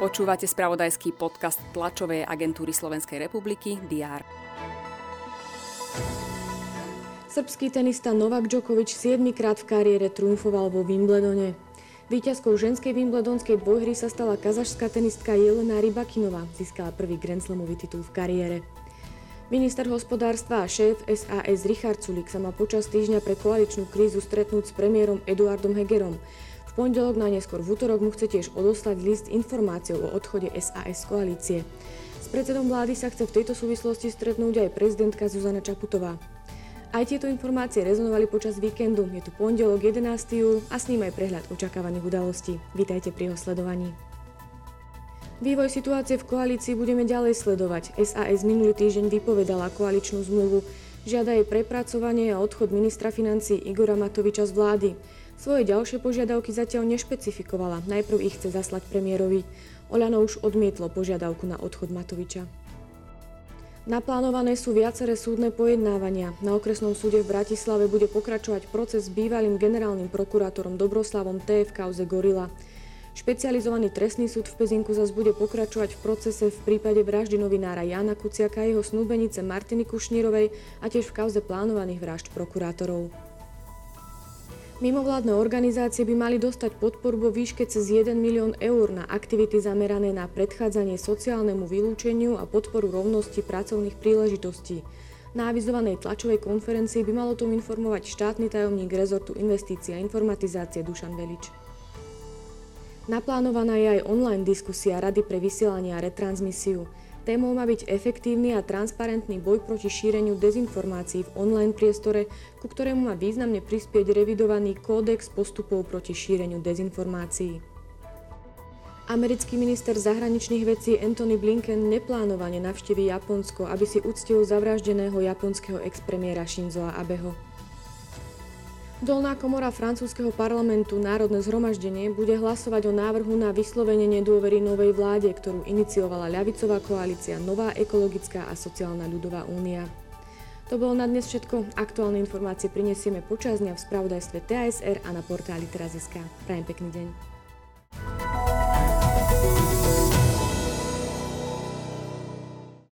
Počúvate spravodajský podcast tlačovej agentúry Slovenskej republiky DR. Srbský tenista Novak Djokovic 7 krát v kariére triumfoval vo Wimbledone. Výťazkou ženskej wimbledonskej dvojhry sa stala kazašská tenistka Jelena Rybakinová. Získala prvý Grand Slamový titul v kariére. Minister hospodárstva a šéf SAS Richard Sulik sa má počas týždňa pre koaličnú krízu stretnúť s premiérom Eduardom Hegerom. V pondelok na neskôr v útorok mu chce tiež odoslať list informáciou o odchode SAS z koalície. S predsedom vlády sa chce v tejto súvislosti stretnúť aj prezidentka Zuzana Čaputová. Aj tieto informácie rezonovali počas víkendu. Je tu pondelok 11. júl a s ním aj prehľad očakávaných udalostí. Vítajte pri jeho sledovaní. Vývoj situácie v koalícii budeme ďalej sledovať. SAS minulý týždeň vypovedala koaličnú zmluvu. Žiada jej prepracovanie a odchod ministra financí Igora Matoviča z vlády. Svoje ďalšie požiadavky zatiaľ nešpecifikovala. Najprv ich chce zaslať premiérovi. Oľano už odmietlo požiadavku na odchod Matoviča. Naplánované sú viaceré súdne pojednávania. Na okresnom súde v Bratislave bude pokračovať proces s bývalým generálnym prokurátorom Dobroslavom T. v kauze Gorila. Špecializovaný trestný súd v Pezinku zase bude pokračovať v procese v prípade vraždy novinára Jana Kuciaka a jeho snúbenice Martiny Kušnírovej a tiež v kauze plánovaných vražd prokurátorov. Mimovládne organizácie by mali dostať podporu vo výške cez 1 milión eur na aktivity zamerané na predchádzanie sociálnemu vylúčeniu a podporu rovnosti pracovných príležitostí. Na avizovanej tlačovej konferencii by malo tom informovať štátny tajomník rezortu investícia a informatizácie Dušan Velič. Naplánovaná je aj online diskusia Rady pre vysielanie a retransmisiu. Témou má byť efektívny a transparentný boj proti šíreniu dezinformácií v online priestore, ku ktorému má významne prispieť revidovaný kódex postupov proti šíreniu dezinformácií. Americký minister zahraničných vecí Anthony Blinken neplánovane navštíví Japonsko, aby si uctil zavraždeného japonského expremiéra Shinzoa Abeho. Dolná komora francúzského parlamentu Národné zhromaždenie bude hlasovať o návrhu na vyslovenie nedôvery novej vláde, ktorú iniciovala ľavicová koalícia Nová ekologická a sociálna ľudová únia. To bolo na dnes všetko. Aktuálne informácie prinesieme počas dňa v spravodajstve TASR a na portáli teraz.sk. Prajem pekný deň.